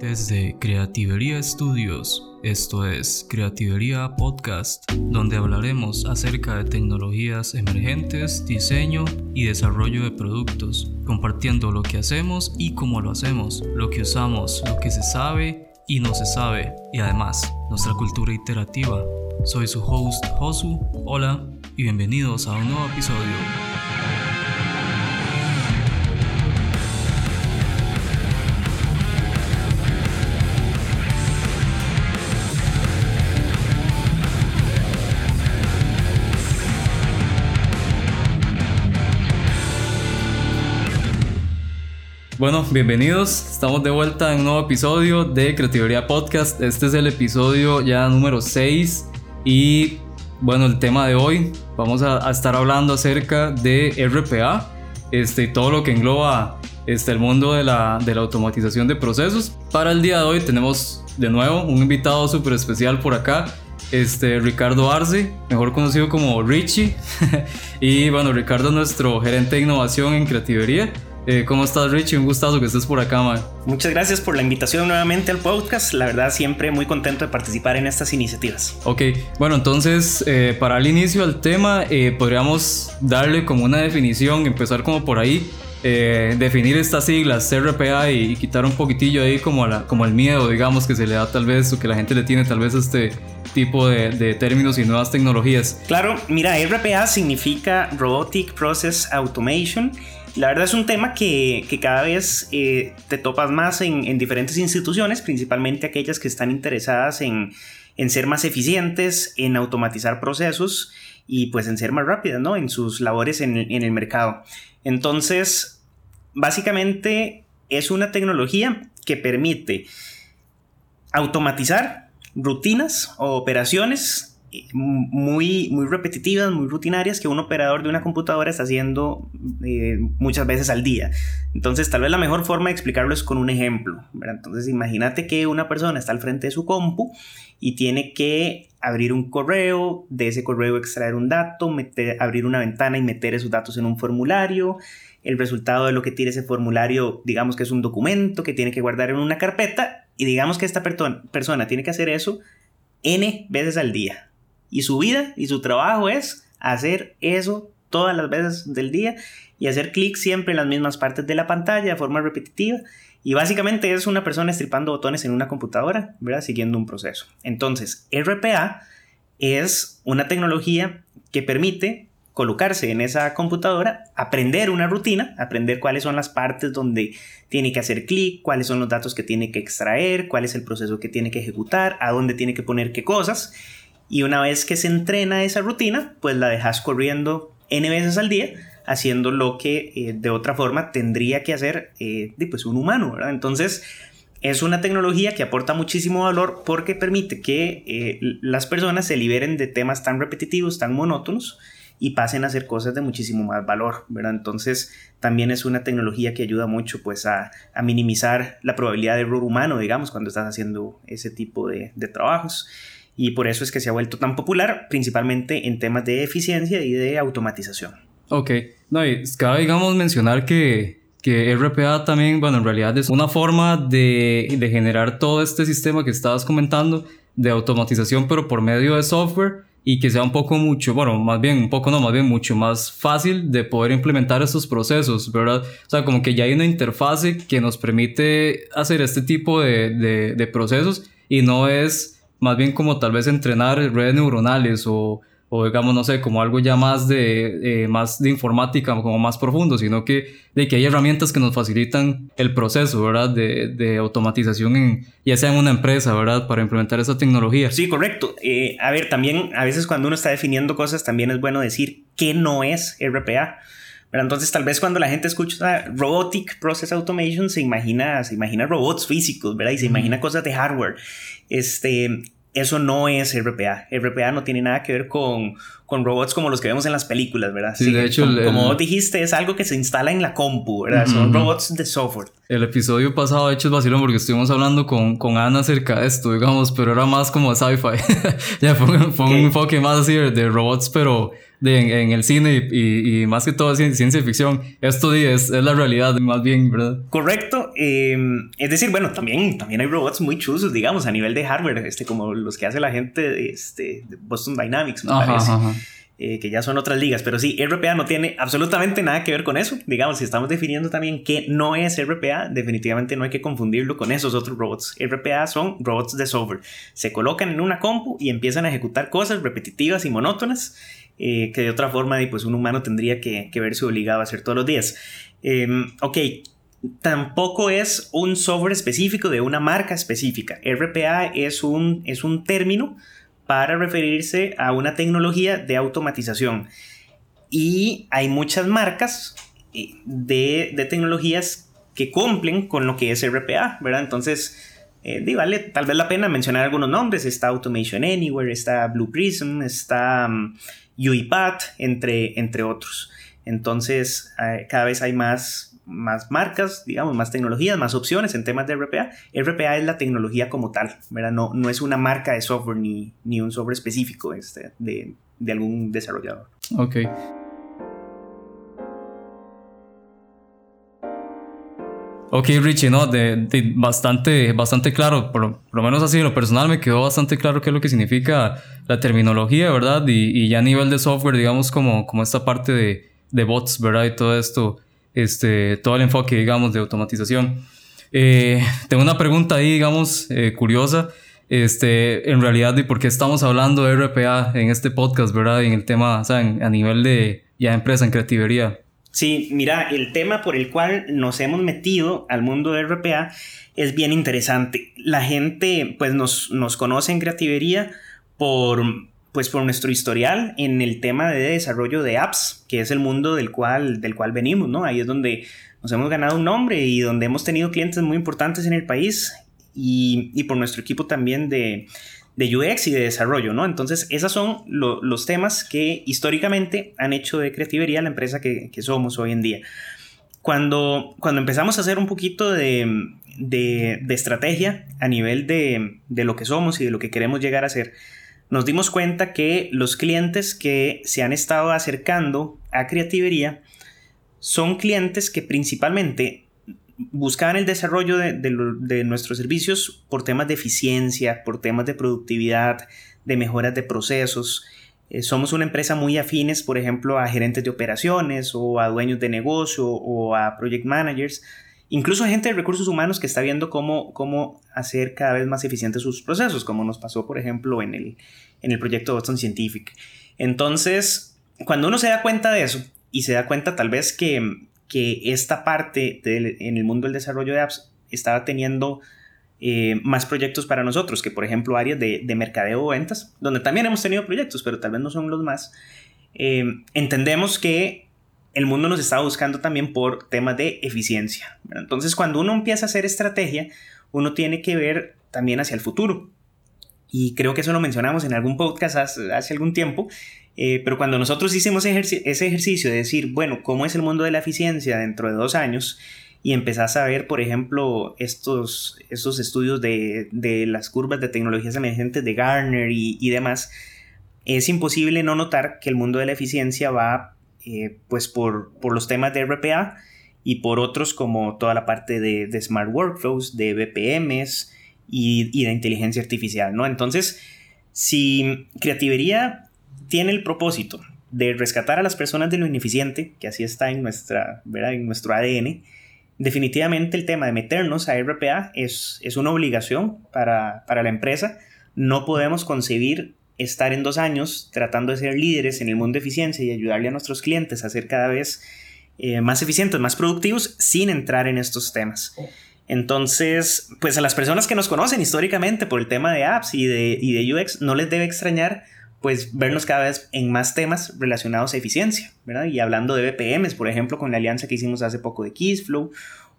Desde Creativería Studios, esto es Creativería Podcast, donde hablaremos acerca de tecnologías emergentes, diseño y desarrollo de productos, compartiendo lo que hacemos y cómo lo hacemos, lo que usamos, lo que se sabe y no se sabe, y además nuestra cultura iterativa. Soy su host Josu, hola y bienvenidos a un nuevo episodio. Bueno, bienvenidos. Estamos de vuelta en un nuevo episodio de Creatividad Podcast. Este es el episodio ya número 6 y bueno, el tema de hoy vamos a, estar hablando acerca de RPA este, todo lo que engloba este, el mundo de la, de la automatización de procesos. Para el día de hoy tenemos de nuevo un invitado súper especial por acá este, Ricardo Arce, mejor conocido como Richie. y bueno, Ricardo es nuestro gerente de innovación en Creativería. Eh, ¿Cómo estás, Richie? Un gustazo que estés por acá, man. Muchas gracias por la invitación nuevamente al podcast. La verdad, siempre muy contento de participar en estas iniciativas. Ok, bueno, entonces, eh, para el inicio del tema, eh, podríamos darle como una definición, empezar como por ahí. definir estas siglas CRPA y, quitar un poquitillo ahí como, la, como el miedo, digamos, que se le da tal vez o que la gente le tiene tal vez a este tipo de, de términos y nuevas tecnologías. Claro, mira, RPA significa Robotic Process Automation la verdad es un tema que, cada vez eh, te topas más en, diferentes instituciones, principalmente aquellas que están interesadas en, ser más eficientes, en automatizar procesos y pues en ser más rápidas, ¿no? En sus labores en, en el mercado. Entonces, básicamente es una tecnología que permite automatizar rutinas o operaciones muy, muy repetitivas, muy rutinarias que un operador de una computadora está haciendo eh, muchas veces al día. Entonces, tal vez la mejor forma de explicarlo es con un ejemplo. Entonces, imagínate que una persona está al frente de su compu y tiene que abrir un correo, de ese correo extraer un dato, abrir una ventana y meter esos datos en un formulario. El resultado de lo que tiene ese formulario, digamos que es un documento que tiene que guardar en una carpeta y digamos que esta persona tiene que hacer eso n veces al día y su vida y su trabajo es hacer eso todas las veces del día y hacer clic siempre en las mismas partes de la pantalla de forma repetitiva. Y básicamente es una persona estripando botones en una computadora, ¿verdad? Siguiendo un proceso. Entonces, RPA es una tecnología que permite colocarse en esa computadora, aprender una rutina, aprender cuáles son las partes donde tiene que hacer clic, cuáles son los datos que tiene que extraer, cuál es el proceso que tiene que ejecutar, a dónde tiene que poner qué cosas y una vez que se entrena esa rutina, pues la dejas corriendo n veces al día, haciendo lo que eh, de otra forma tendría que hacer eh, pues un humano, ¿verdad? Entonces, es una tecnología que aporta muchísimo valor porque permite que eh, las personas se liberen de temas tan repetitivos, tan monótonos y pasen a hacer cosas de muchísimo más valor, ¿verdad? Entonces también es una tecnología que ayuda mucho pues a, minimizar la probabilidad de error humano, digamos, cuando estás haciendo ese tipo de, de trabajos y por eso es que se ha vuelto tan popular, principalmente en temas de eficiencia y de automatización. Ok, no, y cabe, digamos, mencionar que, que RPA también, bueno, en realidad es una forma de, de generar todo este sistema que estabas comentando de automatización, pero por medio de software y que sea un poco mucho, bueno, más bien un poco no, más bien mucho más fácil de poder implementar estos procesos, ¿verdad? O sea, como que ya hay una interfase que nos permite hacer este tipo de, de, de procesos y no es más bien como tal vez entrenar redes neuronales o, o digamos, no sé, como algo ya más de, eh, más de informática, como más profundo, sino que, de que hay herramientas que nos facilitan el proceso, ¿verdad? De, de automatización, en, ya sea en una empresa, ¿verdad? Para implementar esa tecnología. Sí, correcto. Eh, a ver, también a veces cuando uno está definiendo cosas, también es bueno decir qué no es RPA. Pero entonces tal vez cuando la gente escucha Robotic Process Automation se imagina, se imagina robots físicos, ¿verdad? Y se imagina cosas de hardware. Este, eso no es RPA. RPA no tiene nada que ver con, con robots como los que vemos en las películas, ¿verdad? Sí, de hecho, como, dijiste, es algo que se instala en la compu, ¿verdad? Son robots de software. El episodio pasado, de hecho, es vacilón porque estuvimos hablando con, con Ana acerca de esto, digamos, pero era más como sci-fi. ya fue, un enfoque más así de, robots, pero de, en, el cine y, más que todo ciencia, ficción. Esto es, es la realidad, más bien, ¿verdad? Correcto. Em, es decir, bueno, también, también hay robots muy chuzos, digamos, a nivel de hardware, este, como los que hace la gente este, de Boston Dynamics, me parece. Eh, que ya son otras ligas, pero sí, RPA no tiene absolutamente nada que ver con eso. Digamos, si estamos definiendo también qué no es RPA, definitivamente no hay que confundirlo con esos otros robots. RPA son robots de software. Se colocan en una compu y empiezan a ejecutar cosas repetitivas y monótonas eh, que de otra forma pues, un humano tendría que, verse obligado a hacer todos los días. Em, ok, tampoco es un software específico de una marca específica. RPA es un, es un término para referirse a una tecnología de automatización. Y hay muchas marcas eh, de, tecnologías que cumplen con lo que es RPA, ¿verdad? Entonces, eh, vale tal vez la pena mencionar algunos nombres. Está Automation Anywhere, está Blue Prism, está um, UiPath, entre, entre otros. Entonces, eh, cada vez hay más más marcas, digamos, más tecnologías, más opciones en temas de RPA. RPA es la tecnología como tal, ¿verdad? No, no es una marca de software ni, ni un software específico este, de, de algún desarrollador. Ok. Ok, Richie, no, de, bastante, bastante claro, por, lo menos así en lo personal me quedó bastante claro qué es lo que significa la terminología, ¿verdad? Y, y ya a nivel de software, digamos, como, como esta parte de, de bots, ¿verdad? Y todo esto, este, todo el enfoque, digamos, de automatización. Eh, tengo una pregunta ahí, digamos, eh, curiosa. Este, en realidad, ¿de por qué estamos hablando de RPA en este podcast, verdad? En el tema, o sea, a nivel de ya empresa, en creativería. Sí, mira, el tema por el cual nos hemos metido al mundo de RPA es bien interesante. La gente, pues, nos, nos conoce en creativería por pues por nuestro historial en el tema de desarrollo de apps, que es el mundo del cual, del cual venimos, ¿no? Ahí es donde nos hemos ganado un nombre y donde hemos tenido clientes muy importantes en el país y, por nuestro equipo también de, de, UX y de desarrollo, ¿no? Entonces, esos son los temas que históricamente han hecho de Creativería la empresa que, somos hoy en día. Cuando, cuando empezamos a hacer un poquito de, de, de estrategia a nivel de, de lo que somos y de lo que queremos llegar a ser, nos dimos cuenta que los clientes que se han estado acercando a Creativería son clientes que principalmente buscaban el desarrollo de, nuestros servicios por temas de eficiencia, por temas de productividad, de mejoras de procesos. Eh, somos una empresa muy afines, por ejemplo, a gerentes de operaciones o a dueños de negocio o a project managers incluso gente de recursos humanos que está viendo cómo, cómo hacer cada vez más eficientes sus procesos, como nos pasó, por ejemplo, en el, en el proyecto Boston Scientific. Entonces, cuando uno se da cuenta de eso y se da cuenta tal vez que, que esta parte en el mundo del desarrollo de apps estaba teniendo eh, más proyectos para nosotros, que por ejemplo áreas de, de, mercadeo o ventas, donde también hemos tenido proyectos, pero tal vez no son los más, eh, entendemos que el mundo nos está buscando también por temas de eficiencia. Entonces, cuando uno empieza a hacer estrategia, uno tiene que ver también hacia el futuro. Y creo que eso lo mencionamos en algún podcast hace, algún tiempo. Eh, pero cuando nosotros hicimos ese ejercicio de decir, bueno, ¿cómo es el mundo de la eficiencia dentro de dos años? Y empezás a ver, por ejemplo, estos, estos estudios de, las curvas de tecnologías emergentes de Garner y, y demás, es imposible no notar que el mundo de la eficiencia va eh, pues por, los temas de RPA y por otros como toda la parte de, Smart Workflows, de BPMs y, de inteligencia artificial, ¿no? Entonces, si Creativería tiene el propósito de rescatar a las personas de lo ineficiente, que así está en, nuestra, en nuestro ADN, definitivamente el tema de meternos a RPA es, es una obligación para, para la empresa. No podemos concebir estar en dos años tratando de ser líderes en el mundo de eficiencia y ayudarle a nuestros clientes a ser cada vez eh, más eficientes, más productivos, sin entrar en estos temas. Entonces, pues a las personas que nos conocen históricamente por el tema de apps y de, y de UX, no les debe extrañar pues vernos cada vez en más temas relacionados a eficiencia, ¿verdad? Y hablando de BPMs, por ejemplo, con la alianza que hicimos hace poco de Keyflow,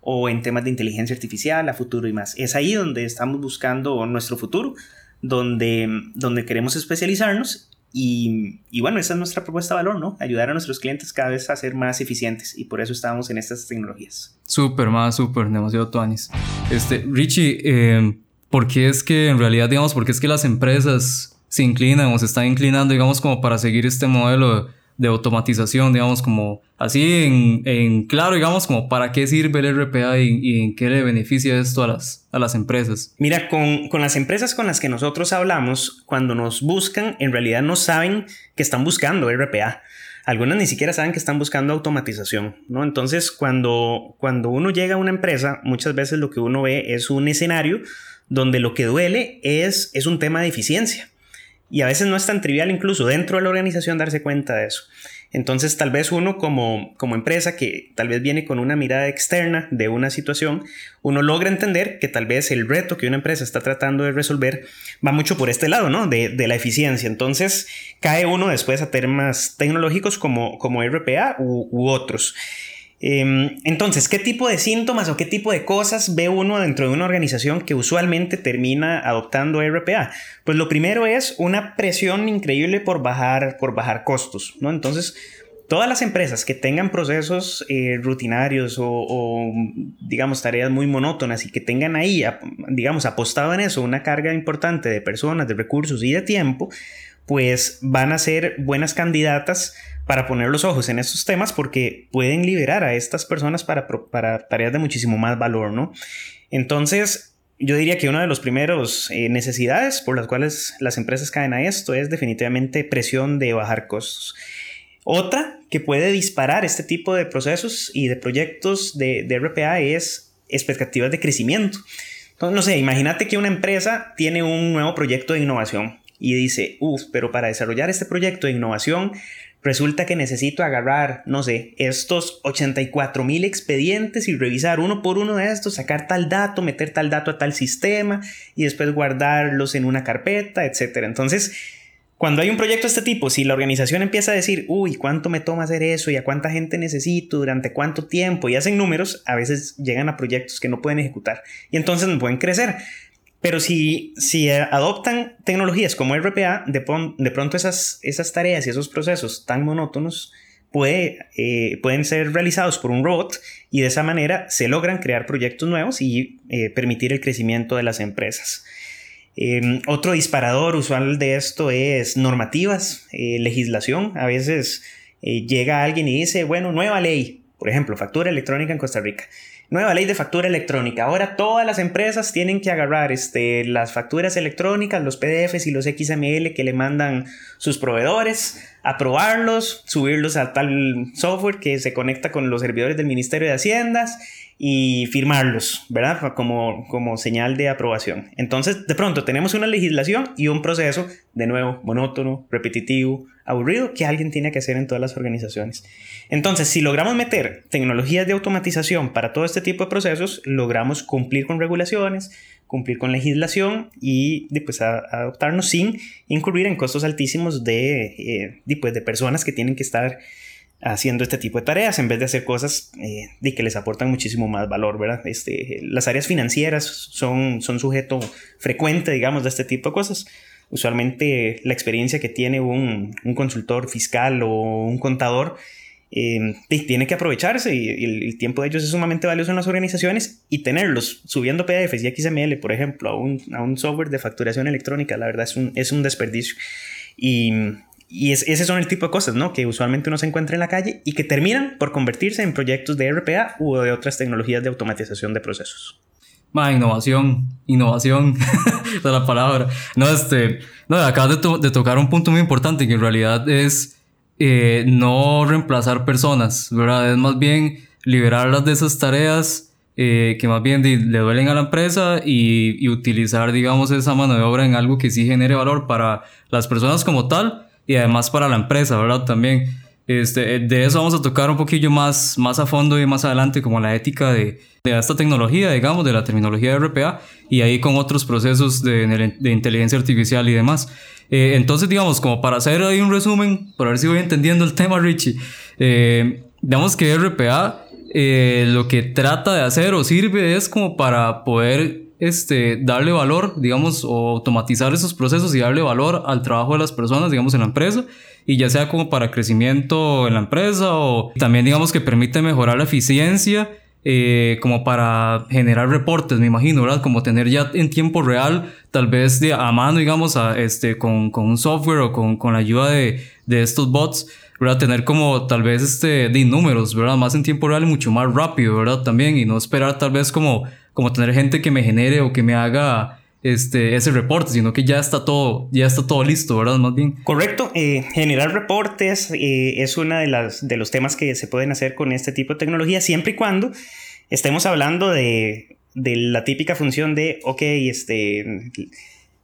o en temas de inteligencia artificial, a futuro y más. Es ahí donde estamos buscando nuestro futuro, donde, donde queremos especializarnos y, y, bueno, esa es nuestra propuesta de valor, ¿no? Ayudar a nuestros clientes cada vez a ser más eficientes y por eso estamos en estas tecnologías. Súper, más súper, demasiado tuanis. Este, Richie, eh, ¿por qué es que en realidad, digamos, por qué es que las empresas se inclinan o se están inclinando, digamos, como para seguir este modelo de automatización, digamos, como así en, en, claro, digamos, como para qué sirve el RPA y, en qué le beneficia esto a las, a las empresas. Mira, con, con, las empresas con las que nosotros hablamos, cuando nos buscan, en realidad no saben que están buscando RPA. Algunas ni siquiera saben que están buscando automatización, ¿no? Entonces, cuando, cuando uno llega a una empresa, muchas veces lo que uno ve es un escenario donde lo que duele es, es un tema de eficiencia. Y a veces no es tan trivial incluso dentro de la organización darse cuenta de eso. Entonces tal vez uno como, como empresa que tal vez viene con una mirada externa de una situación, uno logra entender que tal vez el reto que una empresa está tratando de resolver va mucho por este lado, ¿no? De, la eficiencia. Entonces cae uno después a temas tecnológicos como, como RPA u otros. Em, entonces, ¿qué tipo de síntomas o qué tipo de cosas ve uno dentro de una organización que usualmente termina adoptando RPA? Pues lo primero es una presión increíble por bajar, por bajar costos, ¿no? Entonces, todas las empresas que tengan procesos eh, rutinarios o, digamos, tareas muy monótonas y que tengan ahí, digamos, apostado en eso una carga importante de personas, de recursos y de tiempo, pues van a ser buenas candidatas para poner los ojos en estos temas porque pueden liberar a estas personas para, para tareas de muchísimo más valor, ¿no? Entonces, yo diría que una de las primeras eh, necesidades por las cuales las empresas caen a esto es definitivamente presión de bajar costos. Otra que puede disparar este tipo de procesos y de proyectos de, de RPA es expectativas de crecimiento. Entonces, no sé, imagínate que una empresa tiene un nuevo proyecto de innovación y dice, uff, pero para desarrollar este proyecto de innovación resulta que necesito agarrar, no sé, estos 84 mil expedientes y revisar uno por uno de estos, sacar tal dato, meter tal dato a tal sistema y después guardarlos en una carpeta, etc. Entonces, cuando hay un proyecto de este tipo, si la organización empieza a decir, uy, ¿cuánto me toma hacer eso? ¿Y a cuánta gente necesito? ¿Durante cuánto tiempo? Y hacen números, a veces llegan a proyectos que no pueden ejecutar y entonces no pueden crecer. Pero si, si adoptan tecnologías como RPA, de, de pronto esas, esas tareas y esos procesos tan monótonos puede, eh, pueden ser realizados por un robot y de esa manera se logran crear proyectos nuevos y eh, permitir el crecimiento de las empresas. Em, otro disparador usual de esto es normativas, eh, legislación. A veces llega alguien y dice, bueno, nueva ley, por ejemplo, factura electrónica en Costa Rica. Nueva ley de factura electrónica. Ahora todas las empresas tienen que agarrar este, las facturas electrónicas, los PDFs y los XML que le mandan sus proveedores, aprobarlos, subirlos a tal software que se conecta con los servidores del Ministerio de Haciendas y firmarlos, ¿verdad? Como, como señal de aprobación. Entonces, de pronto tenemos una legislación y un proceso, de nuevo, monótono, repetitivo, aburrido, que alguien tiene que hacer en todas las organizaciones. Entonces, si logramos meter tecnologías de automatización para todo este tipo de procesos, logramos cumplir con regulaciones, cumplir con legislación y pues, adoptarnos sin incurrir en costos altísimos de, eh, pues, de personas que tienen que estar haciendo este tipo de tareas en vez de hacer cosas eh, que les aportan muchísimo más valor, ¿verdad? Este, las áreas financieras son, son sujeto frecuente, digamos, de este tipo de cosas. Usualmente la experiencia que tiene un, un consultor fiscal o un contador eh, tiene que aprovecharse y, el, tiempo de ellos es sumamente valioso en las organizaciones y tenerlos subiendo PDFs y XML, por ejemplo, a un, a un software de facturación electrónica, la verdad es un, es un desperdicio. Y y es, ese son el tipo de cosas, ¿no? Que usualmente uno se encuentra en la calle y que terminan por convertirse en proyectos de RPA u de otras tecnologías de automatización de procesos. Ma, innovación, innovación, es la palabra. No, este, no, acabas de, tocar un punto muy importante que en realidad es eh, no reemplazar personas, ¿verdad? Es más bien liberarlas de esas tareas eh, que más bien le duelen a la empresa y, y utilizar, digamos, esa mano de obra en algo que sí genere valor para las personas como tal y además para la empresa, ¿verdad? También. Este, de eso vamos a tocar un poquillo más, más a fondo y más adelante, como la ética de, de esta tecnología, digamos, de la terminología de RPA, y ahí con otros procesos de, de inteligencia artificial y demás. Eh, entonces, digamos, como para hacer ahí un resumen, para ver si voy entendiendo el tema, Richie, eh, digamos que RPA eh, lo que trata de hacer o sirve es como para poder este, darle valor, digamos, o automatizar esos procesos y darle valor al trabajo de las personas, digamos, en la empresa, y ya sea como para crecimiento en la empresa o también, digamos, que permite mejorar la eficiencia. Eh, como para generar reportes, me imagino, ¿verdad? Como tener ya en tiempo real, tal vez de, a mano, digamos, a, este, con, con un software o con, con la ayuda de, de estos bots, ¿verdad? Tener como tal vez este, de números, ¿verdad? Más en tiempo real y mucho más rápido, ¿verdad? También y no esperar tal vez como, como tener gente que me genere o que me haga este, ese reporte, sino que ya está todo, ya está todo listo, ¿verdad? Más bien. Correcto. Eh, generar reportes eh, es uno de, las, de los temas que se pueden hacer con este tipo de tecnología, siempre y cuando estemos hablando de, de la típica función de, ok, este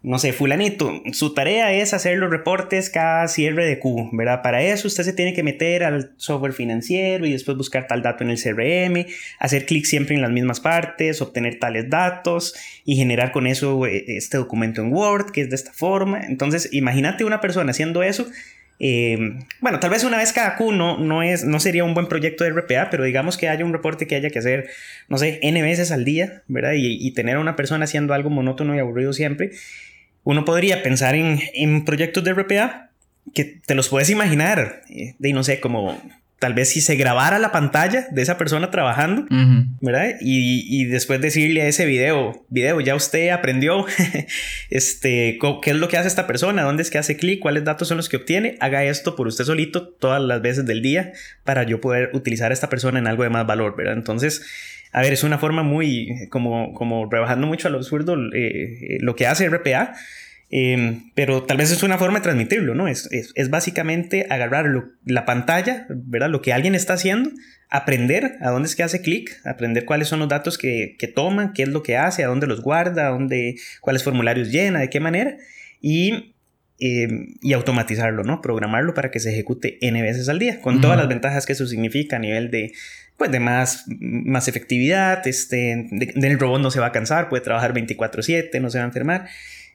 no sé, fulanito, su tarea es hacer los reportes cada cierre de Q, ¿verdad? Para eso usted se tiene que meter al software financiero y después buscar tal dato en el CRM, hacer clic siempre en las mismas partes, obtener tales datos y generar con eso eh, este documento en Word, que es de esta forma. Entonces, imagínate una persona haciendo eso. Eh, bueno, tal vez una vez cada Q no, no, es, no sería un buen proyecto de RPA, pero digamos que haya un reporte que haya que hacer, no sé, N veces al día, ¿verdad? Y, y tener a una persona haciendo algo monótono y aburrido siempre uno podría pensar en, proyectos de RPA que te los puedes imaginar, eh, de no sé, como tal vez si se grabara la pantalla de esa persona trabajando, ¿verdad? Y, después decirle a ese video, video, ya usted aprendió, este, qué es lo que hace esta persona, dónde es que hace clic, cuáles datos son los que obtiene, haga esto por usted solito todas las veces del día para yo poder utilizar a esta persona en algo de más valor, ¿verdad? Entonces, a ver, es una forma muy, como, como rebajando mucho al absurdo eh, eh, lo que hace RPA, em, pero tal vez es una forma de transmitirlo, ¿no? Es, es, básicamente agarrar la pantalla, ¿verdad? Lo que alguien está haciendo, aprender a dónde es que hace clic, aprender cuáles son los datos que, que toma, qué es lo que hace, a dónde los guarda, a dónde, cuáles formularios llena, de qué manera, y em, y automatizarlo, ¿no? Programarlo para que se ejecute N veces al día, con todas las ventajas que eso significa a nivel de pues de más, más efectividad, este, del robot no se va a cansar, puede trabajar 24/7, no se va a enfermar.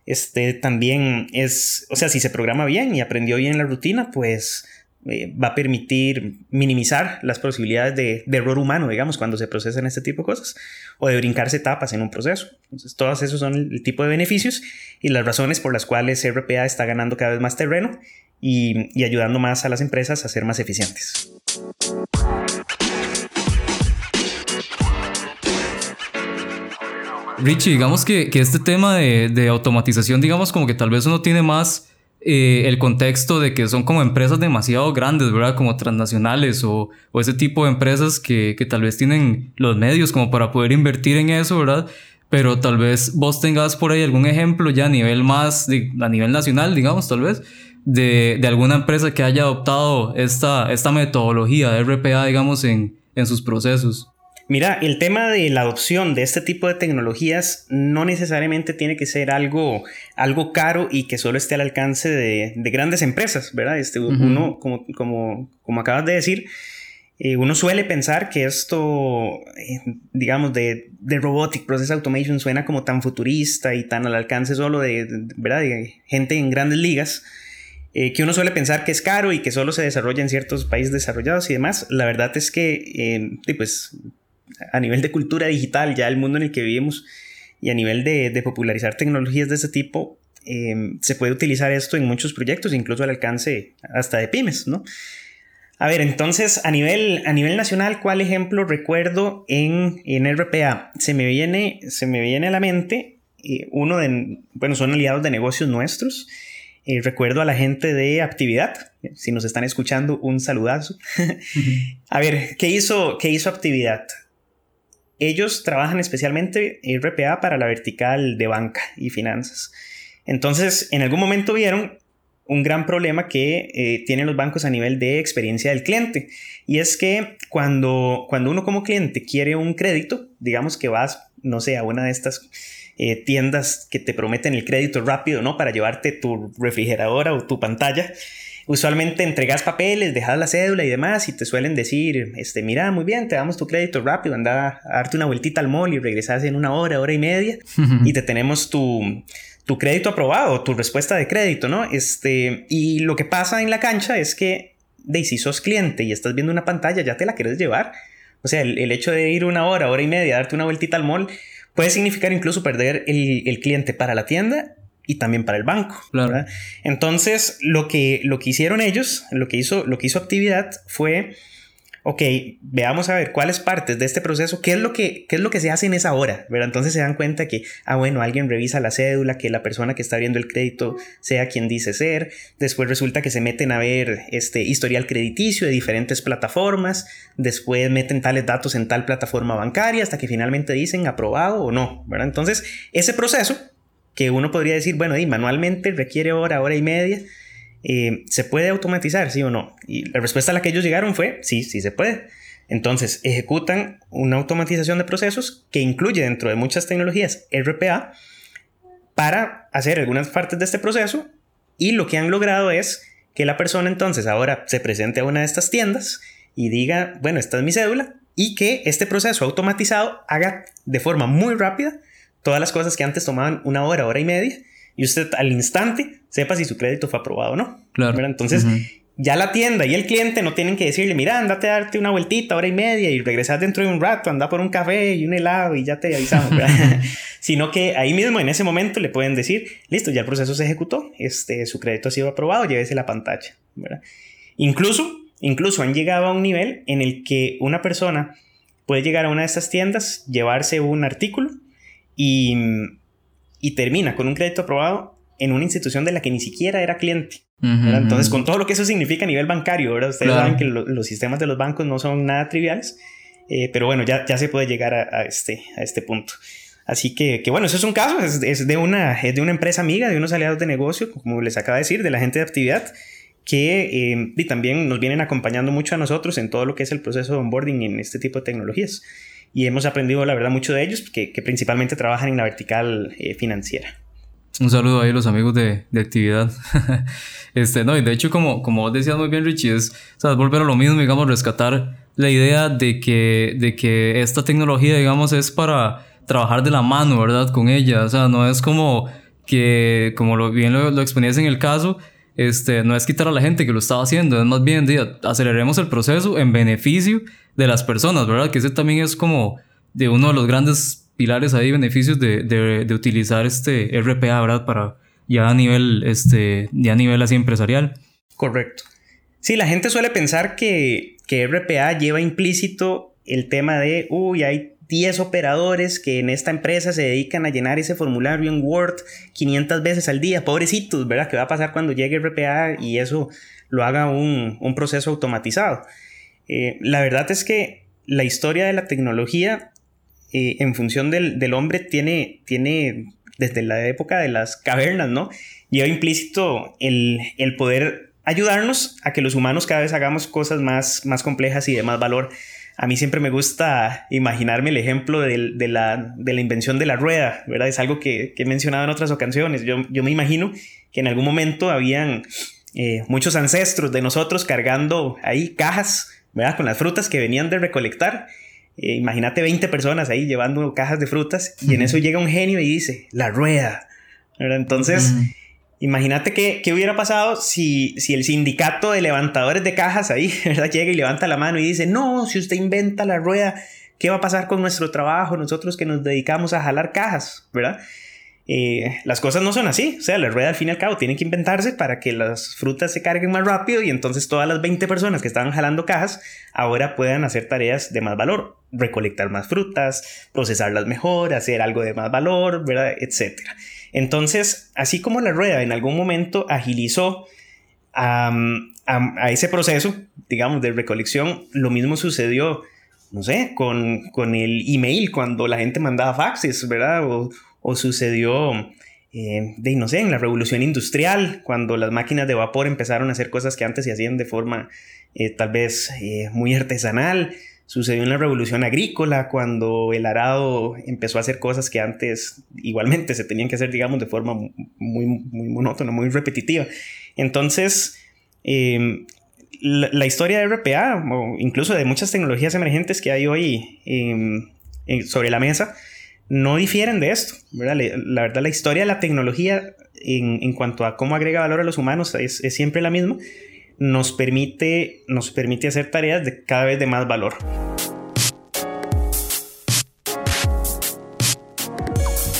Este también es, o sea, si se programa bien y aprendió bien la rutina, pues eh, va a permitir minimizar las posibilidades de, de, error humano, digamos, cuando se procesan este tipo de cosas, o de brincarse etapas en un proceso. Entonces, todos esos son el tipo de beneficios y las razones por las cuales RPA está ganando cada vez más terreno y, ayudando más a las empresas a ser más eficientes. Richie, digamos que, este tema de, automatización, digamos como que tal vez uno tiene más eh, el contexto de que son como empresas demasiado grandes, ¿verdad? Como transnacionales o, ese tipo de empresas que, tal vez tienen los medios como para poder invertir en eso, ¿verdad? Pero tal vez vos tengas por ahí algún ejemplo ya a nivel más, a nivel nacional, digamos, tal vez, de, alguna empresa que haya adoptado esta, esta metodología de RPA, digamos, en, en sus procesos. Mira, el tema de la adopción de este tipo de tecnologías no necesariamente tiene que ser algo, algo caro y que solo esté al alcance de, grandes empresas, ¿verdad? Este, Uno, como, como, como acabas de decir, eh, uno suele pensar que esto, eh, digamos, de, de, Robotic Process Automation suena como tan futurista y tan al alcance solo de, ¿verdad? de gente en grandes ligas. Eh, que uno suele pensar que es caro y que solo se desarrolla en ciertos países desarrollados y demás. La verdad es que, pues, a nivel de cultura digital, ya el mundo en el que vivimos y a nivel de, popularizar tecnologías de ese tipo, em, se puede utilizar esto en muchos proyectos, incluso al alcance hasta de pymes, ¿no? A ver, entonces a nivel, a nivel nacional, ¿cuál ejemplo recuerdo en, en RPA? Se me viene, se me viene a la mente eh, uno de, bueno, son aliados de negocios nuestros. Eh, recuerdo a la gente de Actividad, si nos están escuchando, un saludazo. a ver, ¿qué hizo, ¿qué hizo Actividad? Ellos trabajan especialmente RPA para la vertical de banca y finanzas. Entonces, en algún momento vieron un gran problema que eh, tienen los bancos a nivel de experiencia del cliente. Y es que cuando, cuando uno como cliente quiere un crédito, digamos que vas, no sé, a una de estas eh, tiendas que te prometen el crédito rápido, ¿no? Para llevarte tu refrigeradora o tu pantalla usualmente entregas papeles, dejas la cédula y demás y te suelen decir, este, mira, muy bien, te damos tu crédito rápido, anda a darte una vueltita al mall y regresas en una hora, hora y media y te tenemos tu, tu crédito aprobado, tu respuesta de crédito, ¿no? Este, y lo que pasa en la cancha es que, de si sos cliente y estás viendo una pantalla, ya te la quieres llevar. O sea, el, hecho de ir una hora, hora y media, darte una vueltita al mall, puede significar incluso perder el, el cliente para la tienda y también para el banco. Entonces, lo que, lo que hicieron ellos, lo que hizo, lo que hizo Actividad fue ok, veamos a ver cuáles partes de este proceso, qué es lo que, qué es lo que se hace en esa hora, ¿verdad? Entonces se dan cuenta que, ah, bueno, alguien revisa la cédula, que la persona que está abriendo el crédito sea quien dice ser, después resulta que se meten a ver este historial crediticio de diferentes plataformas, después meten tales datos en tal plataforma bancaria hasta que finalmente dicen aprobado o no, ¿verdad? Entonces, ese proceso que uno podría decir, bueno, y manualmente requiere hora, hora y media, eh, ¿Se puede automatizar, sí o no? Y la respuesta a la que ellos llegaron fue, sí, sí se puede. Entonces, ejecutan una automatización de procesos que incluye dentro de muchas tecnologías RPA para hacer algunas partes de este proceso y lo que han logrado es que la persona entonces ahora se presente a una de estas tiendas y diga, bueno, esta es mi cédula y que este proceso automatizado haga de forma muy rápida todas las cosas que antes tomaban una hora, hora y media y usted al instante sepa si su crédito fue aprobado o no. Claro. Entonces, ya la tienda y el cliente no tienen que decirle, mira, andate a darte una vueltita, hora y media y regresar dentro de un rato, anda por un café y un helado y ya te avisamos, Sino que ahí mismo, en ese momento, le pueden decir, listo, ya el proceso se ejecutó, este, su crédito ha sido aprobado, llévese la pantalla, Incluso, incluso han llegado a un nivel en el que una persona puede llegar a una de estas tiendas, llevarse un artículo y y termina con un crédito aprobado en una institución de la que ni siquiera era cliente. Entonces, con todo lo que eso significa a nivel bancario, ¿verdad? Ustedes saben que los sistemas de los bancos no son nada triviales, eh, pero bueno, ya, ya se puede llegar a, este, a este punto. Así que, que, bueno, eso es un caso, es, de una, es de una empresa amiga, de unos aliados de negocio, como les acaba de decir, de la gente de actividad, que eh, y también nos vienen acompañando mucho a nosotros en todo lo que es el proceso de onboarding en este tipo de tecnologías y hemos aprendido la verdad mucho de ellos, que, que principalmente trabajan en la vertical eh, financiera. Un saludo ahí a los amigos de, de actividad. este, no, y de hecho, como, como vos decías muy bien, Richie, es, o sea, volver a lo mismo, digamos, rescatar la idea de que, de que esta tecnología, digamos, es para trabajar de la mano, ¿verdad? Con ella. O sea, no es como que, como lo, bien lo, lo exponías en el caso, este, no es quitar a la gente que lo estaba haciendo, es más bien de aceleremos el proceso en beneficio de las personas, ¿verdad? Que ese también es como de uno de los grandes pilares ahí, beneficios de, de, utilizar este RPA, ¿verdad? Para ya a nivel, este, ya a nivel así empresarial. Correcto. Sí, la gente suele pensar que, que RPA lleva implícito el tema de, uy, hay 10 operadores que en esta empresa se dedican a llenar ese formulario en Word 500 veces al día. Pobrecitos, ¿verdad? ¿Qué va a pasar cuando llegue RPA y eso lo haga un, un proceso automatizado? Eh, la verdad es que la historia de la tecnología eh, en función del, del, hombre tiene, tiene desde la época de las cavernas, ¿no? Lleva implícito el, el, poder ayudarnos a que los humanos cada vez hagamos cosas más, más complejas y de más valor. A mí siempre me gusta imaginarme el ejemplo de, la, de la, invención de la rueda, ¿verdad? Es algo que, que, he mencionado en otras ocasiones. Yo, yo me imagino que en algún momento habían eh, muchos ancestros de nosotros cargando ahí cajas ¿verdad? Con las frutas que venían de recolectar. Eh, imagínate 20 personas ahí llevando cajas de frutas y en eso llega un genio y dice, la rueda. Entonces, imagínate qué, qué, hubiera pasado si, si el sindicato de levantadores de cajas ahí ¿verdad? llega y levanta la mano y dice, no, si usted inventa la rueda, ¿qué va a pasar con nuestro trabajo? Nosotros que nos dedicamos a jalar cajas, ¿verdad? Eh, las cosas no son así. O sea, la rueda al fin y al cabo tiene que inventarse para que las frutas se carguen más rápido y entonces todas las 20 personas que estaban jalando cajas ahora puedan hacer tareas de más valor, recolectar más frutas, procesarlas mejor, hacer algo de más valor, ¿verdad? Etcétera. Entonces, así como la rueda en algún momento agilizó a, ese proceso, digamos, de recolección, lo mismo sucedió, no sé, con, con el email cuando la gente mandaba faxes, ¿verdad? O sucedió, eh, de, no sé, en la revolución industrial, cuando las máquinas de vapor empezaron a hacer cosas que antes se hacían de forma eh, tal vez eh, muy artesanal. Sucedió en la revolución agrícola, cuando el arado empezó a hacer cosas que antes igualmente se tenían que hacer, digamos, de forma muy, muy monótona, muy repetitiva. Entonces, em, la, historia de RPA, o incluso de muchas tecnologías emergentes que hay hoy em, sobre la mesa, no difieren de esto. ¿verdad? La, verdad, la historia de la tecnología en, cuanto a cómo agrega valor a los humanos es, siempre la misma. Nos permite, nos permite hacer tareas de cada vez de más valor.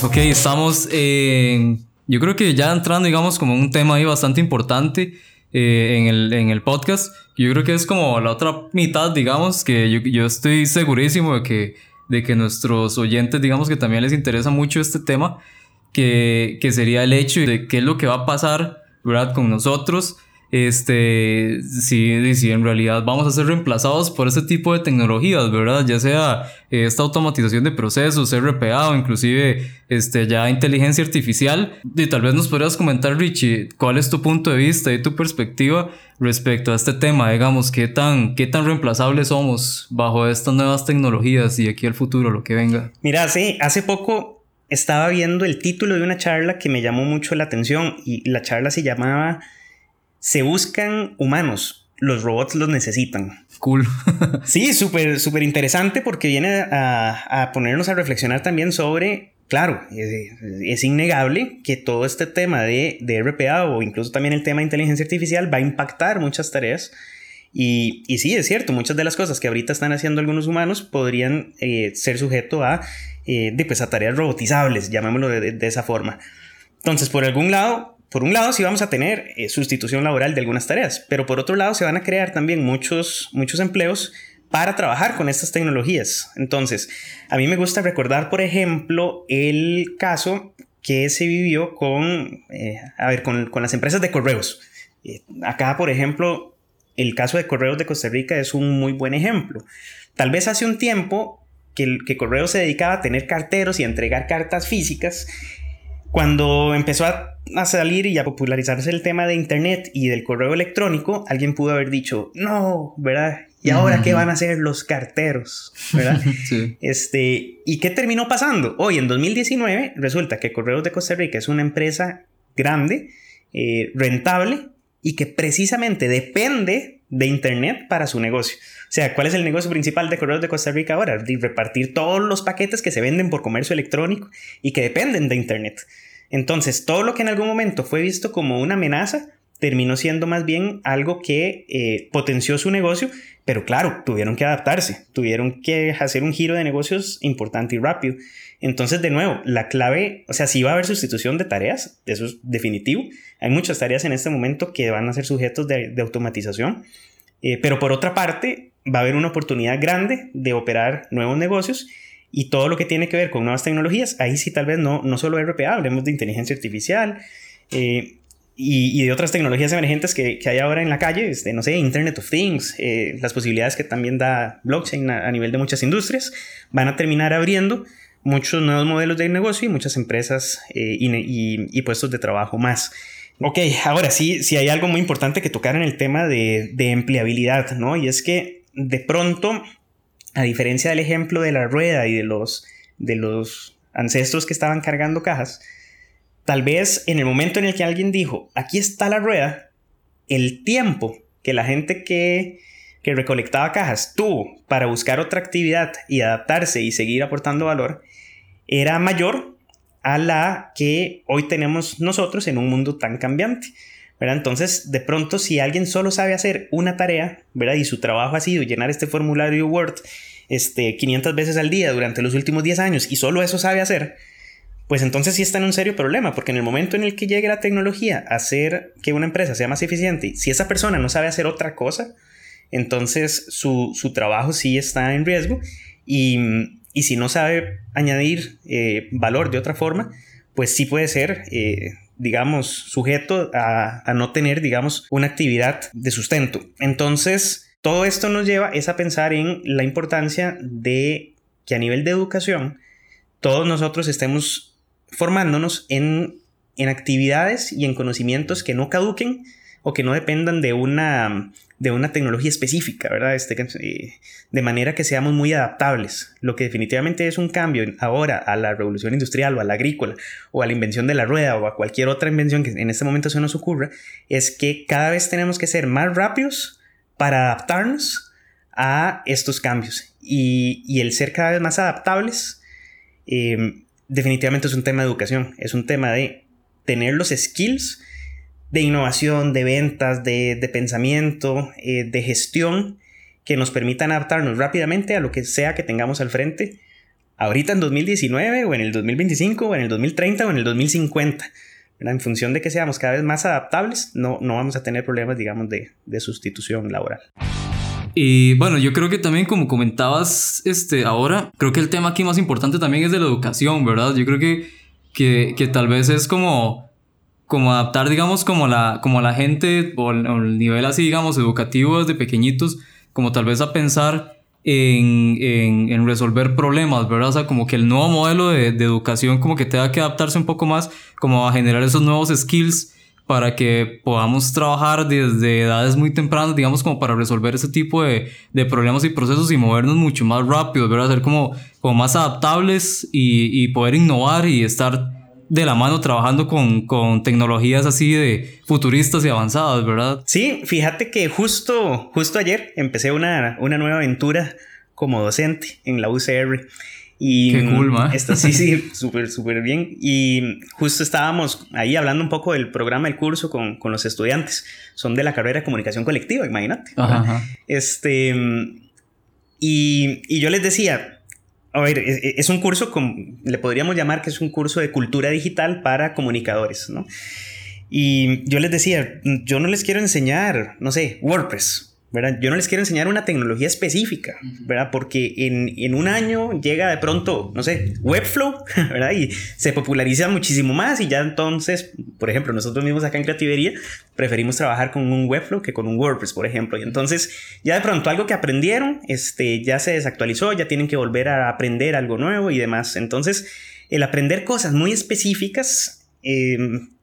Ok, estamos, yo creo que ya entrando, digamos, como un tema ahí bastante importante, eh, en, el, en el podcast. Yo creo que es como la otra mitad, digamos, que yo, yo estoy segurísimo de que, de que nuestros oyentes, digamos que también les interesa mucho este tema, que, que sería el hecho de qué es lo que va a pasar, ¿verdad? Con nosotros este, si, si en realidad vamos a ser reemplazados por ese tipo de tecnologías, ¿verdad? Ya sea esta automatización de procesos, RPA o inclusive este, ya inteligencia artificial. Y tal vez nos podrías comentar, Richie, cuál es tu punto de vista y tu perspectiva respecto a este tema, digamos, qué tan, qué tan reemplazables somos bajo estas nuevas tecnologías y aquí al futuro, lo que venga. Mira, sí, hace poco estaba viendo el título de una charla que me llamó mucho la atención y la charla se llamaba se buscan humanos, los robots los necesitan. Cool. sí, súper, súper interesante porque viene a, ponernos a reflexionar también sobre, claro, es, innegable que todo este tema de, de, RPA o incluso también el tema de inteligencia artificial va a impactar muchas tareas. Y, y sí, es cierto, muchas de las cosas que ahorita están haciendo algunos humanos podrían eh, ser sujeto a, eh, pues, a tareas robotizables, llamémoslo de, de esa forma. Entonces, por algún lado, por un lado sí vamos a tener eh, sustitución laboral de algunas tareas, pero por otro lado se van a crear también muchos, muchos empleos para trabajar con estas tecnologías. Entonces, a mí me gusta recordar, por ejemplo, el caso que se vivió con, eh, a ver, con, las empresas de correos. Eh, acá, por ejemplo, el caso de Correos de Costa Rica es un muy buen ejemplo. Tal vez hace un tiempo que, que Correos se dedicaba a tener carteros y a entregar cartas físicas cuando empezó a, salir y a popularizarse el tema de Internet y del correo electrónico, alguien pudo haber dicho, no, ¿verdad? ¿Y ahora qué van a hacer los carteros? ¿Verdad? sí. Este, ¿Y qué terminó pasando? Hoy, en 2019, resulta que Correos de Costa Rica es una empresa grande, eh, rentable y que precisamente depende de Internet para su negocio. O sea, ¿cuál es el negocio principal de Correos de Costa Rica ahora? repartir todos los paquetes que se venden por comercio electrónico y que dependen de Internet. Entonces, todo lo que en algún momento fue visto como una amenaza, terminó siendo más bien algo que eh, potenció su negocio, pero claro, tuvieron que adaptarse, tuvieron que hacer un giro de negocios importante y rápido. Entonces, de nuevo, la clave, o sea, si va a haber sustitución de tareas, eso es definitivo. Hay muchas tareas en este momento que van a ser sujetos de, automatización, eh, pero por otra parte, va a haber una oportunidad grande de operar nuevos negocios y todo lo que tiene que ver con nuevas tecnologías, ahí sí tal vez no, no solo RPA, hablemos de inteligencia artificial eh, y, de otras tecnologías emergentes que, hay ahora en la calle, este, no sé, Internet of Things, eh, las posibilidades que también da blockchain a, nivel de muchas industrias, van a terminar abriendo muchos nuevos modelos de negocio y muchas empresas eh, y, y, puestos de trabajo más. Ok, ahora sí, sí hay algo muy importante que tocar en el tema de, de empleabilidad, ¿no? Y es que de pronto a diferencia del ejemplo de la rueda y de los, de los ancestros que estaban cargando cajas, tal vez en el momento en el que alguien dijo, aquí está la rueda, el tiempo que la gente que, que recolectaba cajas tuvo para buscar otra actividad y adaptarse y seguir aportando valor, era mayor a la que hoy tenemos nosotros en un mundo tan cambiante. Entonces, de pronto, si alguien solo sabe hacer una tarea, ¿verdad? Y su trabajo ha sido llenar este formulario Word este, 500 veces al día durante los últimos 10 años y solo eso sabe hacer, pues entonces sí está en un serio problema, porque en el momento en el que llegue la tecnología a hacer que una empresa sea más eficiente, si esa persona no sabe hacer otra cosa, entonces su, trabajo sí está en riesgo y, si no sabe añadir eh, valor de otra forma, pues sí puede ser eh, digamos, sujeto a, no tener, digamos, una actividad de sustento. Entonces, todo esto nos lleva es a pensar en la importancia de que a nivel de educación todos nosotros estemos formándonos en, en actividades y en conocimientos que no caduquen o que no dependan de una de una tecnología específica, ¿verdad? Este, eh, de manera que seamos muy adaptables. Lo que definitivamente es un cambio ahora a la revolución industrial o a la agrícola o a la invención de la rueda o a cualquier otra invención que en este momento se nos ocurra, es que cada vez tenemos que ser más rápidos para adaptarnos a estos cambios. Y, el ser cada vez más adaptables, eh, definitivamente es un tema de educación, es un tema de tener los skills de innovación, de ventas, de, pensamiento, eh, de gestión que nos permitan adaptarnos rápidamente a lo que sea que tengamos al frente, ahorita en 2019 o en el 2025 o en el 2030 o en el 2050. En función de que seamos cada vez más adaptables, no, no vamos a tener problemas, digamos, de, de sustitución laboral. Y bueno, yo creo que también como comentabas este, ahora, creo que el tema aquí más importante también es de la educación, ¿verdad? Yo creo que, que, que tal vez es como, como adaptar, digamos, como la, como la gente o el, nivel así, digamos, educativo desde pequeñitos, como tal vez a pensar en, en, resolver problemas, ¿verdad? O sea, como que el nuevo modelo de, de educación como que tenga que adaptarse un poco más, como a generar esos nuevos skills para que podamos trabajar desde edades muy tempranas, digamos, como para resolver ese tipo de, de problemas y procesos y movernos mucho más rápido, ¿verdad? Ser como, como más adaptables y, y, poder innovar y estar de la mano trabajando con, con, tecnologías así de futuristas y avanzadas, ¿verdad? Sí, fíjate que justo, justo ayer empecé una, una nueva aventura como docente en la UCR. Y Qué cool, man. Esto, sí, sí, súper, súper bien. Y justo estábamos ahí hablando un poco del programa del curso con, con los estudiantes. Son de la carrera de comunicación colectiva, imagínate. Ajá. Este, y, y, yo les decía, a ver, es, es un curso, con, le podríamos llamar que es un curso de cultura digital para comunicadores, ¿no? Y yo les decía, yo no les quiero enseñar, no sé, WordPress ¿verdad? Yo no les quiero enseñar una tecnología específica, ¿verdad? Porque en, en, un año llega de pronto, no sé, Webflow, ¿verdad? Y se populariza muchísimo más y ya entonces, por ejemplo, nosotros mismos acá en Creativería preferimos trabajar con un Webflow que con un WordPress, por ejemplo. Y entonces ya de pronto algo que aprendieron, este, ya se desactualizó, ya tienen que volver a aprender algo nuevo y demás. Entonces, el aprender cosas muy específicas, eh,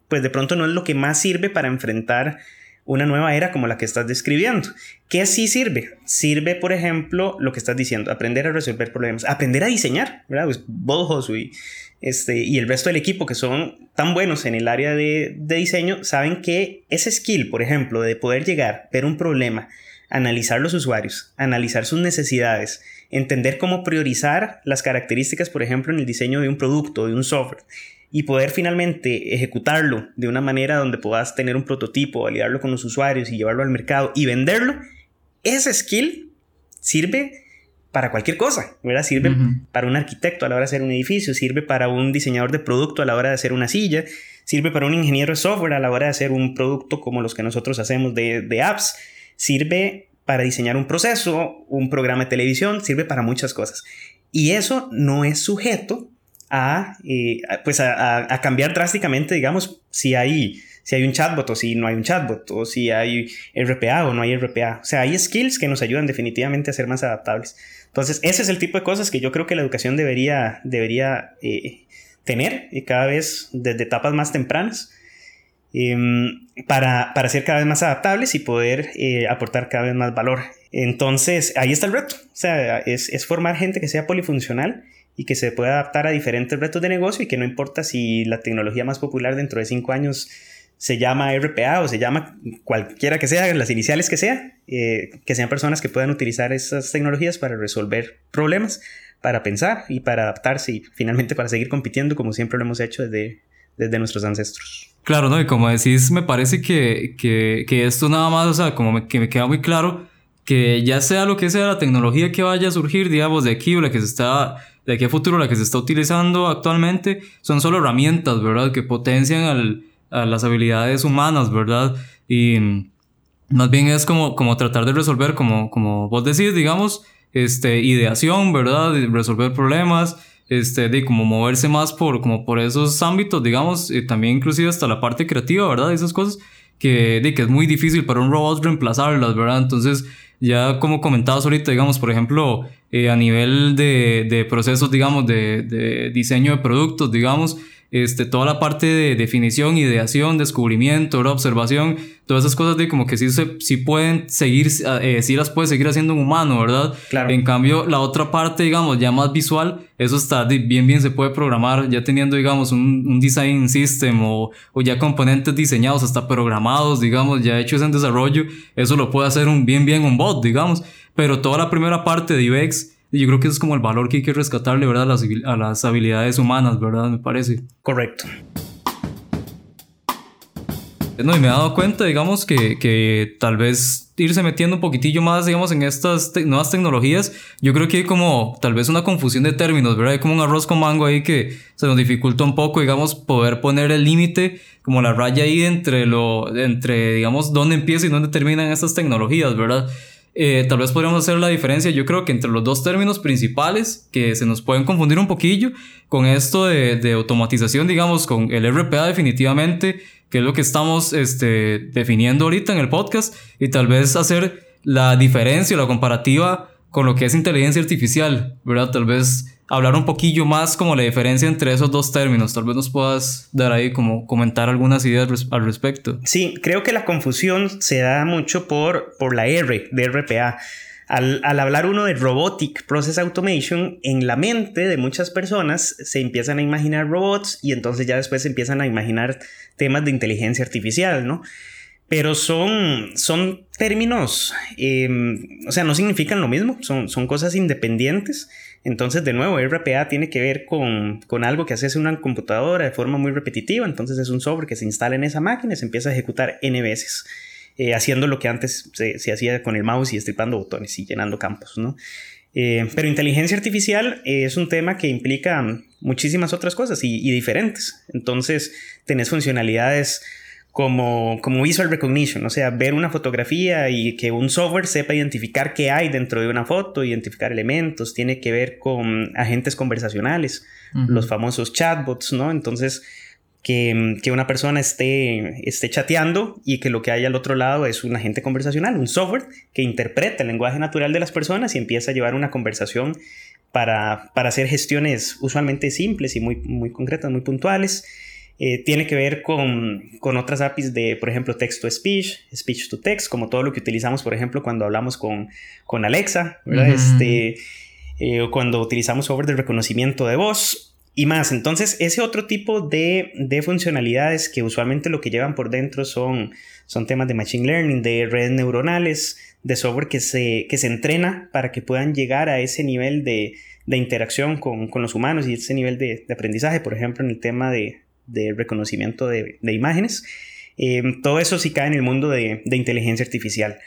pues de pronto no es lo que más sirve para enfrentar una nueva era como la que estás describiendo. ¿Qué sí sirve? Sirve, por ejemplo, lo que estás diciendo, aprender a resolver problemas, aprender a diseñar, ¿verdad? Pues este, y el resto del equipo que son tan buenos en el área de, de diseño, saben que ese skill, por ejemplo, de poder llegar, ver un problema, analizar los usuarios, analizar sus necesidades, entender cómo priorizar las características, por ejemplo, en el diseño de un producto, de un software, y poder finalmente ejecutarlo de una manera donde puedas tener un prototipo, validarlo con los usuarios y llevarlo al mercado y venderlo, ese skill sirve para cualquier cosa, ¿verdad? Sirve uh -huh. para un arquitecto a la hora de hacer un edificio, sirve para un diseñador de producto a la hora de hacer una silla, sirve para un ingeniero de software a la hora de hacer un producto como los que nosotros hacemos de, de apps, sirve para diseñar un proceso, un programa de televisión, sirve para muchas cosas. Y eso no es sujeto a, eh, pues a, a, cambiar drásticamente, digamos, si hay, si hay un chatbot o si no hay un chatbot, o si hay RPA o no hay RPA. O sea, hay skills que nos ayudan definitivamente a ser más adaptables. Entonces, ese es el tipo de cosas que yo creo que la educación debería, debería eh, tener y cada vez desde etapas más tempranas. Eh, para, para, ser cada vez más adaptables y poder eh, aportar cada vez más valor. Entonces, ahí está el reto. O sea, es, es formar gente que sea polifuncional y que se pueda adaptar a diferentes retos de negocio y que no importa si la tecnología más popular dentro de cinco años se llama RPA o se llama cualquiera que sea, las iniciales que sea, eh, que sean personas que puedan utilizar esas tecnologías para resolver problemas, para pensar y para adaptarse y finalmente para seguir compitiendo como siempre lo hemos hecho desde, desde nuestros ancestros. Claro, ¿no? Y como decís, me parece que, que, que esto nada más, o sea, como que me queda muy claro que ya sea lo que sea la tecnología que vaya a surgir, digamos, de aquí o la que se está de aquí a futuro la que se está utilizando actualmente son solo herramientas, ¿verdad? Que potencian al, a las habilidades humanas, ¿verdad? Y más bien es como, como tratar de resolver, como, como vos decís, digamos, este, ideación, ¿verdad? Resolver problemas, este, de como moverse más por, como por esos ámbitos, digamos, y también inclusive hasta la parte creativa, ¿verdad? Esas cosas que, de que es muy difícil para un robot reemplazarlas, ¿verdad? Entonces, ya como comentabas ahorita, digamos, por ejemplo, eh, a nivel de, de procesos, digamos, de, de, diseño de productos, digamos, este, toda la parte de definición, ideación, descubrimiento, observación, todas esas cosas de como que sí, se, sí pueden seguir, eh, sí las puede seguir haciendo un humano, ¿verdad? Claro. En cambio, la otra parte, digamos, ya más visual, eso está bien, bien se puede programar, ya teniendo, digamos, un, un design system o, o, ya componentes diseñados, hasta programados, digamos, ya hechos en desarrollo, eso lo puede hacer un bien, bien un bot, digamos, pero toda la primera parte de UX, y yo creo que eso es como el valor que hay que rescatarle, ¿verdad? A las, a las habilidades humanas, ¿verdad? Me parece. Correcto. No, y me he dado cuenta, digamos, que, que tal vez irse metiendo un poquitillo más, digamos, en estas nuevas tecnologías, yo creo que hay como tal vez una confusión de términos, ¿verdad? Hay como un arroz con mango ahí que se nos dificulta un poco, digamos, poder poner el límite, como la raya ahí entre lo, entre, digamos, dónde empieza y dónde terminan estas tecnologías, ¿verdad? Eh, tal vez podríamos hacer la diferencia, yo creo que entre los dos términos principales que se nos pueden confundir un poquillo con esto de, automatización, digamos, con el RPA definitivamente, que es lo que estamos este, definiendo ahorita en el podcast, y tal vez hacer la diferencia o la comparativa con lo que es inteligencia artificial, ¿verdad? Tal vez hablar un poquillo más como la diferencia entre esos dos términos. Tal vez nos puedas dar ahí como comentar algunas ideas al respecto. Sí, creo que la confusión se da mucho por, por la R de RPA. Al, al, hablar uno de Robotic Process Automation, en la mente de muchas personas se empiezan a imaginar robots y entonces ya después se empiezan a imaginar temas de inteligencia artificial, ¿no? Pero son, son términos, eh, o sea, no significan lo mismo, son, son cosas independientes entonces, de nuevo, RPA tiene que ver con, algo que hace una computadora de forma muy repetitiva. Entonces, es un software que se instala en esa máquina y se empieza a ejecutar N veces, eh, haciendo lo que antes se, hacía con el mouse y estripando botones y llenando campos, ¿no? Eh, pero inteligencia artificial es un tema que implica muchísimas otras cosas y, y diferentes. Entonces, tenés funcionalidades como, como visual recognition, o sea, ver una fotografía y que un software sepa identificar qué hay dentro de una foto, identificar elementos, tiene que ver con agentes conversacionales, los famosos chatbots, ¿no? Entonces, que, que, una persona esté, esté chateando y que lo que hay al otro lado es un agente conversacional, un software que interpreta el lenguaje natural de las personas y empieza a llevar una conversación para, para hacer gestiones usualmente simples y muy, muy concretas, muy puntuales. Eh, tiene que ver con, con, otras APIs de, por ejemplo, text-to-speech, speech-to-text, como todo lo que utilizamos, por ejemplo, cuando hablamos con, con Alexa, ¿verdad? este, eh, o cuando utilizamos software de reconocimiento de voz y más. Entonces, ese otro tipo de, de, funcionalidades que usualmente lo que llevan por dentro son, son temas de machine learning, de redes neuronales, de software que se, que se entrena para que puedan llegar a ese nivel de, de interacción con, con, los humanos y ese nivel de, de aprendizaje, por ejemplo, en el tema de, de reconocimiento de, imágenes. Eh, todo eso sí cae en el mundo de, inteligencia artificial.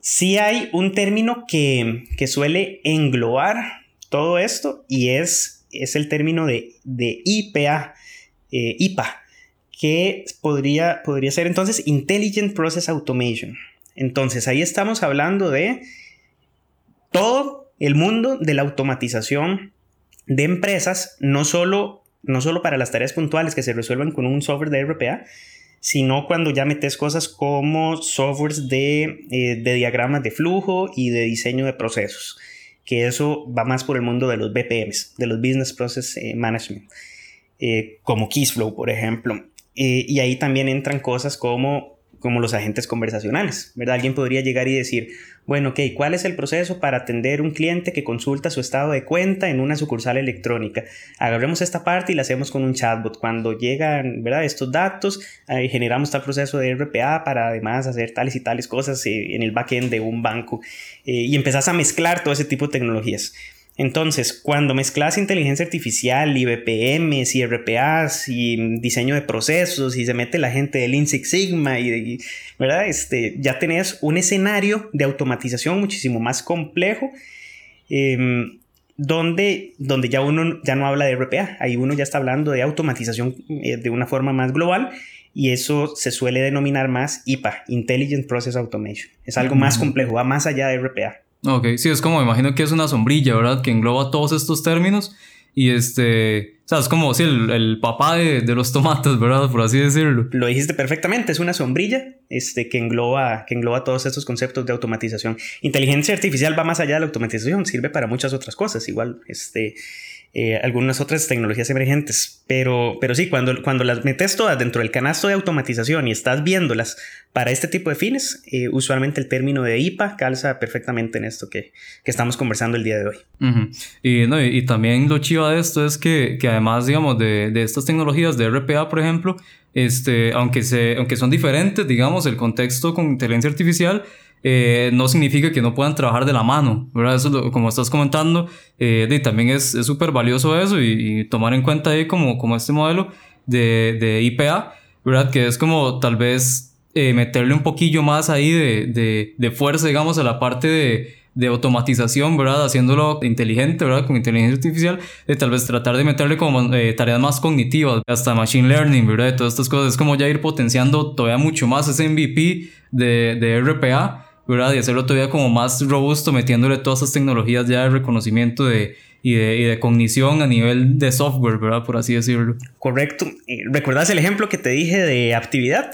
Sí hay un término que, suele englobar todo esto y es, es el término de, IPA, eh, IPA, que podría, podría ser entonces Intelligent Process Automation. Entonces ahí estamos hablando de todo el mundo de la automatización de empresas, no solo no solo para las tareas puntuales que se resuelvan con un software de RPA, sino cuando ya metes cosas como softwares de, eh, de diagramas de flujo y de diseño de procesos, que eso va más por el mundo de los BPMs, de los Business Process eh, Management, eh, como Keysflow, por ejemplo. y ahí también entran cosas como como los agentes conversacionales, ¿verdad? Alguien podría llegar y decir, bueno, ok, ¿cuál es el proceso para atender un cliente que consulta su estado de cuenta en una sucursal electrónica? Agarremos esta parte y la hacemos con un chatbot. Cuando llegan, ¿verdad? Estos datos, generamos tal proceso de RPA para además hacer tales y tales cosas eh, en el backend de un banco eh, y empezás a mezclar todo ese tipo de tecnologías. Entonces, cuando mezclas inteligencia artificial y BPMs y RPAs y diseño de procesos y se mete la gente del Lean Six Sigma y, ¿verdad? Este, ya tenés un escenario de automatización muchísimo más complejo em, donde, donde ya uno ya no habla de RPA, ahí uno ya está hablando de automatización eh, de una forma más global y eso se suele denominar más IPA, Intelligent Process Automation. Es algo más complejo, va más allá de RPA. Ok, sí, es como, imagino que es una sombrilla, ¿verdad? Que engloba todos estos términos y este, o sea, es como, sí, el, papá de, los tomates, ¿verdad? Por así decirlo. Lo dijiste perfectamente, es una sombrilla este, que, engloba, que engloba todos estos conceptos de automatización. Inteligencia artificial va más allá de la automatización, sirve para muchas otras cosas, igual, este eh, algunas otras tecnologías emergentes. Pero, pero sí, cuando, cuando las metes todas dentro del canasto de automatización y estás viéndolas para este tipo de fines, eh, usualmente el término de IPA calza perfectamente en esto que, que estamos conversando el día de hoy. y, no, y, también lo chivo de esto es que, que además, digamos, de, de, estas tecnologías de RPA, por ejemplo, este, aunque, se, aunque son diferentes, digamos, el contexto con inteligencia artificial, eh, no significa que no puedan trabajar de la mano, ¿verdad? Eso, como estás comentando, eh, también es súper valioso eso y, tomar en cuenta ahí como, como este modelo de, de IPA, ¿verdad? Que es como tal vez eh, meterle un poquillo más ahí de, de, de fuerza, digamos, a la parte de, de automatización, ¿verdad? Haciéndolo inteligente, ¿verdad? Con inteligencia artificial, de tal vez tratar de meterle como eh, tareas más cognitivas, hasta machine learning, ¿verdad? De todas estas cosas. Es como ya ir potenciando todavía mucho más ese MVP de, de RPA, ¿verdad? Y hacerlo todavía como más robusto, metiéndole todas esas tecnologías ya de reconocimiento de, y de, y de, cognición a nivel de software, ¿verdad? Por así decirlo. Correcto. Eh, ¿Recuerdas el ejemplo que te dije de actividad?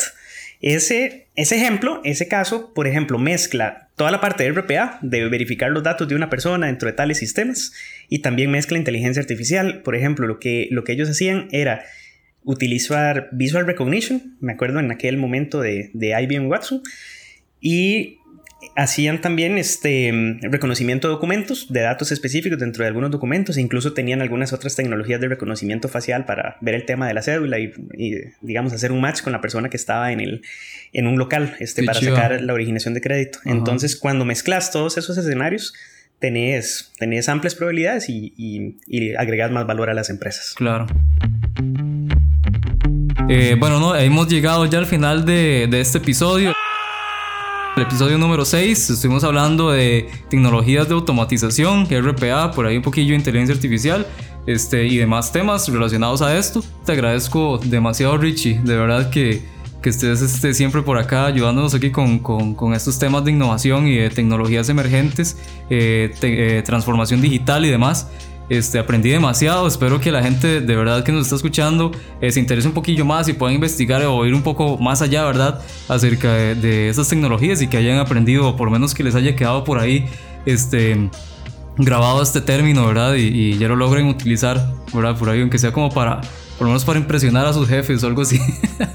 Ese, ese ejemplo, ese caso, por ejemplo, mezcla toda la parte de RPA, de verificar los datos de una persona dentro de tales sistemas, y también mezcla inteligencia artificial. Por ejemplo, lo que, lo que ellos hacían era utilizar Visual Recognition, me acuerdo en aquel momento de, de IBM Watson, y hacían también este reconocimiento de documentos, de datos específicos dentro de algunos documentos, e incluso tenían algunas otras tecnologías de reconocimiento facial para ver el tema de la cédula y, digamos, hacer un match con la persona que estaba en, el, en un local este, para sacar la originación de crédito. Entonces, cuando mezclas todos esos escenarios, tenés, tenés amplias probabilidades y, y, agregas más valor a las empresas. Claro. Eh, bueno, no, hemos llegado ya al final de, de este episodio. El episodio número 6 estuvimos hablando de tecnologías de automatización, RPA, por ahí un poquillo de inteligencia artificial este, y demás temas relacionados a esto. Te agradezco demasiado Richie, de verdad que, que estés este, siempre por acá ayudándonos aquí con, con, con, estos temas de innovación y de tecnologías emergentes, eh, te, eh, transformación digital y demás. Este, aprendí demasiado, espero que la gente de verdad que nos está escuchando eh, se interese un poquillo más y puedan investigar o ir un poco más allá, ¿verdad? Acerca de, de esas tecnologías y que hayan aprendido, o por lo menos que les haya quedado por ahí, este, grabado este término, ¿verdad? Y, y ya lo logren utilizar, ¿verdad? Por ahí, aunque sea como para, por lo menos para impresionar a sus jefes o algo así.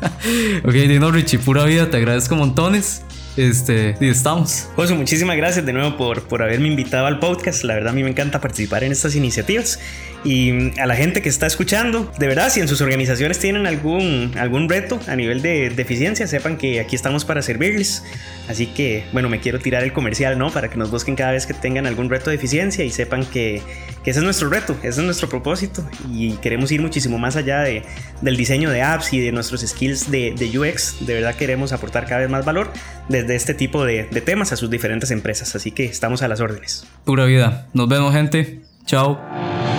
ok, Dino Richie, pura vida, te agradezco montones. Este, y estamos. José, muchísimas gracias de nuevo por, por haberme invitado al podcast. La verdad, a mí me encanta participar en estas iniciativas. Y a la gente que está escuchando, de verdad, si en sus organizaciones tienen algún, algún reto a nivel de, de eficiencia, sepan que aquí estamos para servirles. Así que, bueno, me quiero tirar el comercial, ¿no? Para que nos busquen cada vez que tengan algún reto de eficiencia y sepan que, que ese es nuestro reto, ese es nuestro propósito. Y queremos ir muchísimo más allá de, del diseño de apps y de nuestros skills de, de, UX. De verdad queremos aportar cada vez más valor desde este tipo de, de temas a sus diferentes empresas. Así que estamos a las órdenes. Pura vida. Nos vemos, gente. Chao.